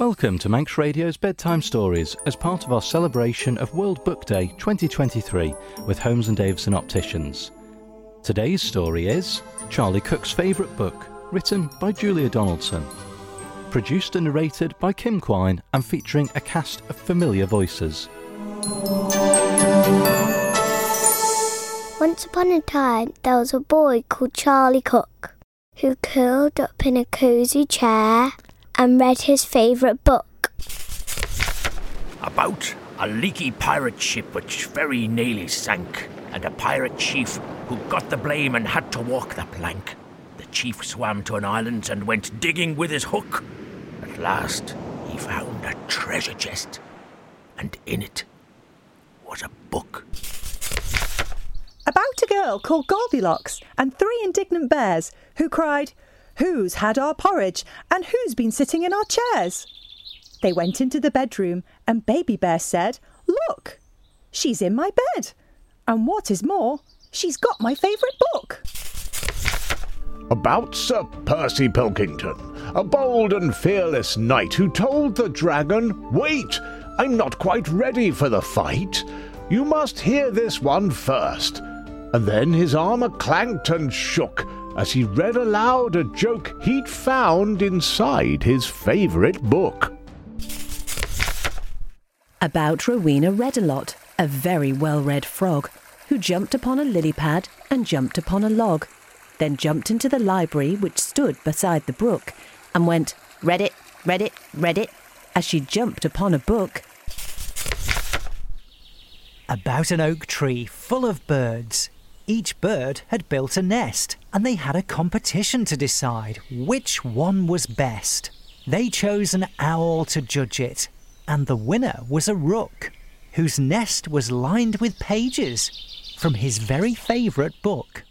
Welcome to Manx Radio's Bedtime Stories as part of our celebration of World Book Day 2023 with Holmes and Davison Opticians. Today's story is Charlie Cook's favourite book, written by Julia Donaldson. Produced and narrated by Kim Quine and featuring a cast of familiar voices. Once upon a time, there was a boy called Charlie Cook who curled up in a cosy chair and read his favourite book. About a leaky pirate ship which very nearly sank, and a pirate chief who got the blame and had to walk the plank. The chief swam to an island and went digging with his hook. At last, he found a treasure chest, and in it was a book. About a girl called Goldilocks and three indignant bears who cried, Who's had our porridge and who's been sitting in our chairs? They went into the bedroom and Baby Bear said, Look, she's in my bed. And what is more, she's got my favourite book. About Sir Percy Pilkington, a bold and fearless knight who told the dragon, Wait, I'm not quite ready for the fight. You must hear this one first. And then his armour clanked and shook as he read aloud a joke he'd found inside his favourite book. About Rowena Redalot, a very well read frog, who jumped upon a lily pad and jumped upon a log, then jumped into the library which stood beside the brook, and went, Read it, read it, read it, as she jumped upon a book. About an oak tree full of birds. Each bird had built a nest, and they had a competition to decide which one was best. They chose an owl to judge it, and the winner was a rook, whose nest was lined with pages from his very favourite book.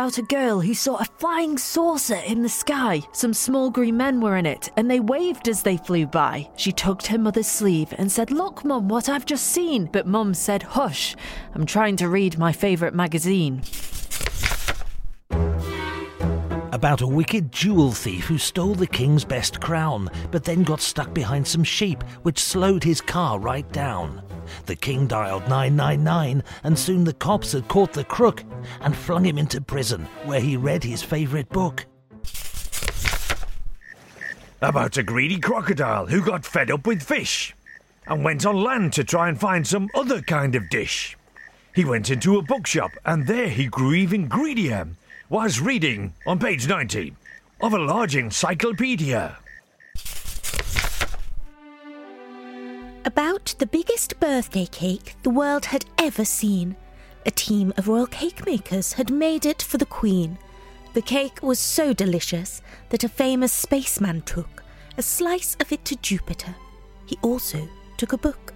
About a girl who saw a flying saucer in the sky. Some small green men were in it, and they waved as they flew by. She tugged her mother's sleeve and said, Look, Mum, what I've just seen. But Mum said, Hush, I'm trying to read my favourite magazine. About a wicked jewel thief who stole the king's best crown, but then got stuck behind some sheep, which slowed his car right down. The king dialed 999, and soon the cops had caught the crook and flung him into prison, where he read his favourite book. About a greedy crocodile who got fed up with fish and went on land to try and find some other kind of dish. He went into a bookshop and there he grew even greedier, was reading on page 90 of a large encyclopedia. About the biggest birthday cake the world had ever seen. A team of royal cake makers had made it for the Queen. The cake was so delicious that a famous spaceman took a slice of it to Jupiter. He also took a book.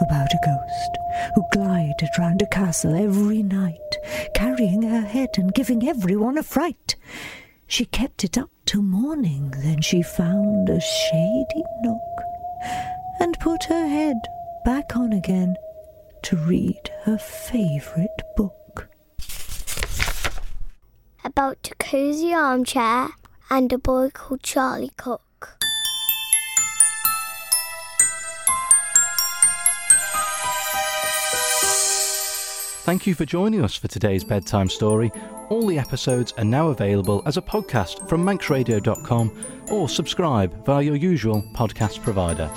About a ghost who glided round a castle every night, carrying her head and giving everyone a fright. She kept it up till morning, then she found a shady nook and put her head back on again to read her favourite book. About a cosy armchair and a boy called Charlie Cook. Thank you for joining us for today's bedtime story. All the episodes are now available as a podcast from manxradio.com or subscribe via your usual podcast provider.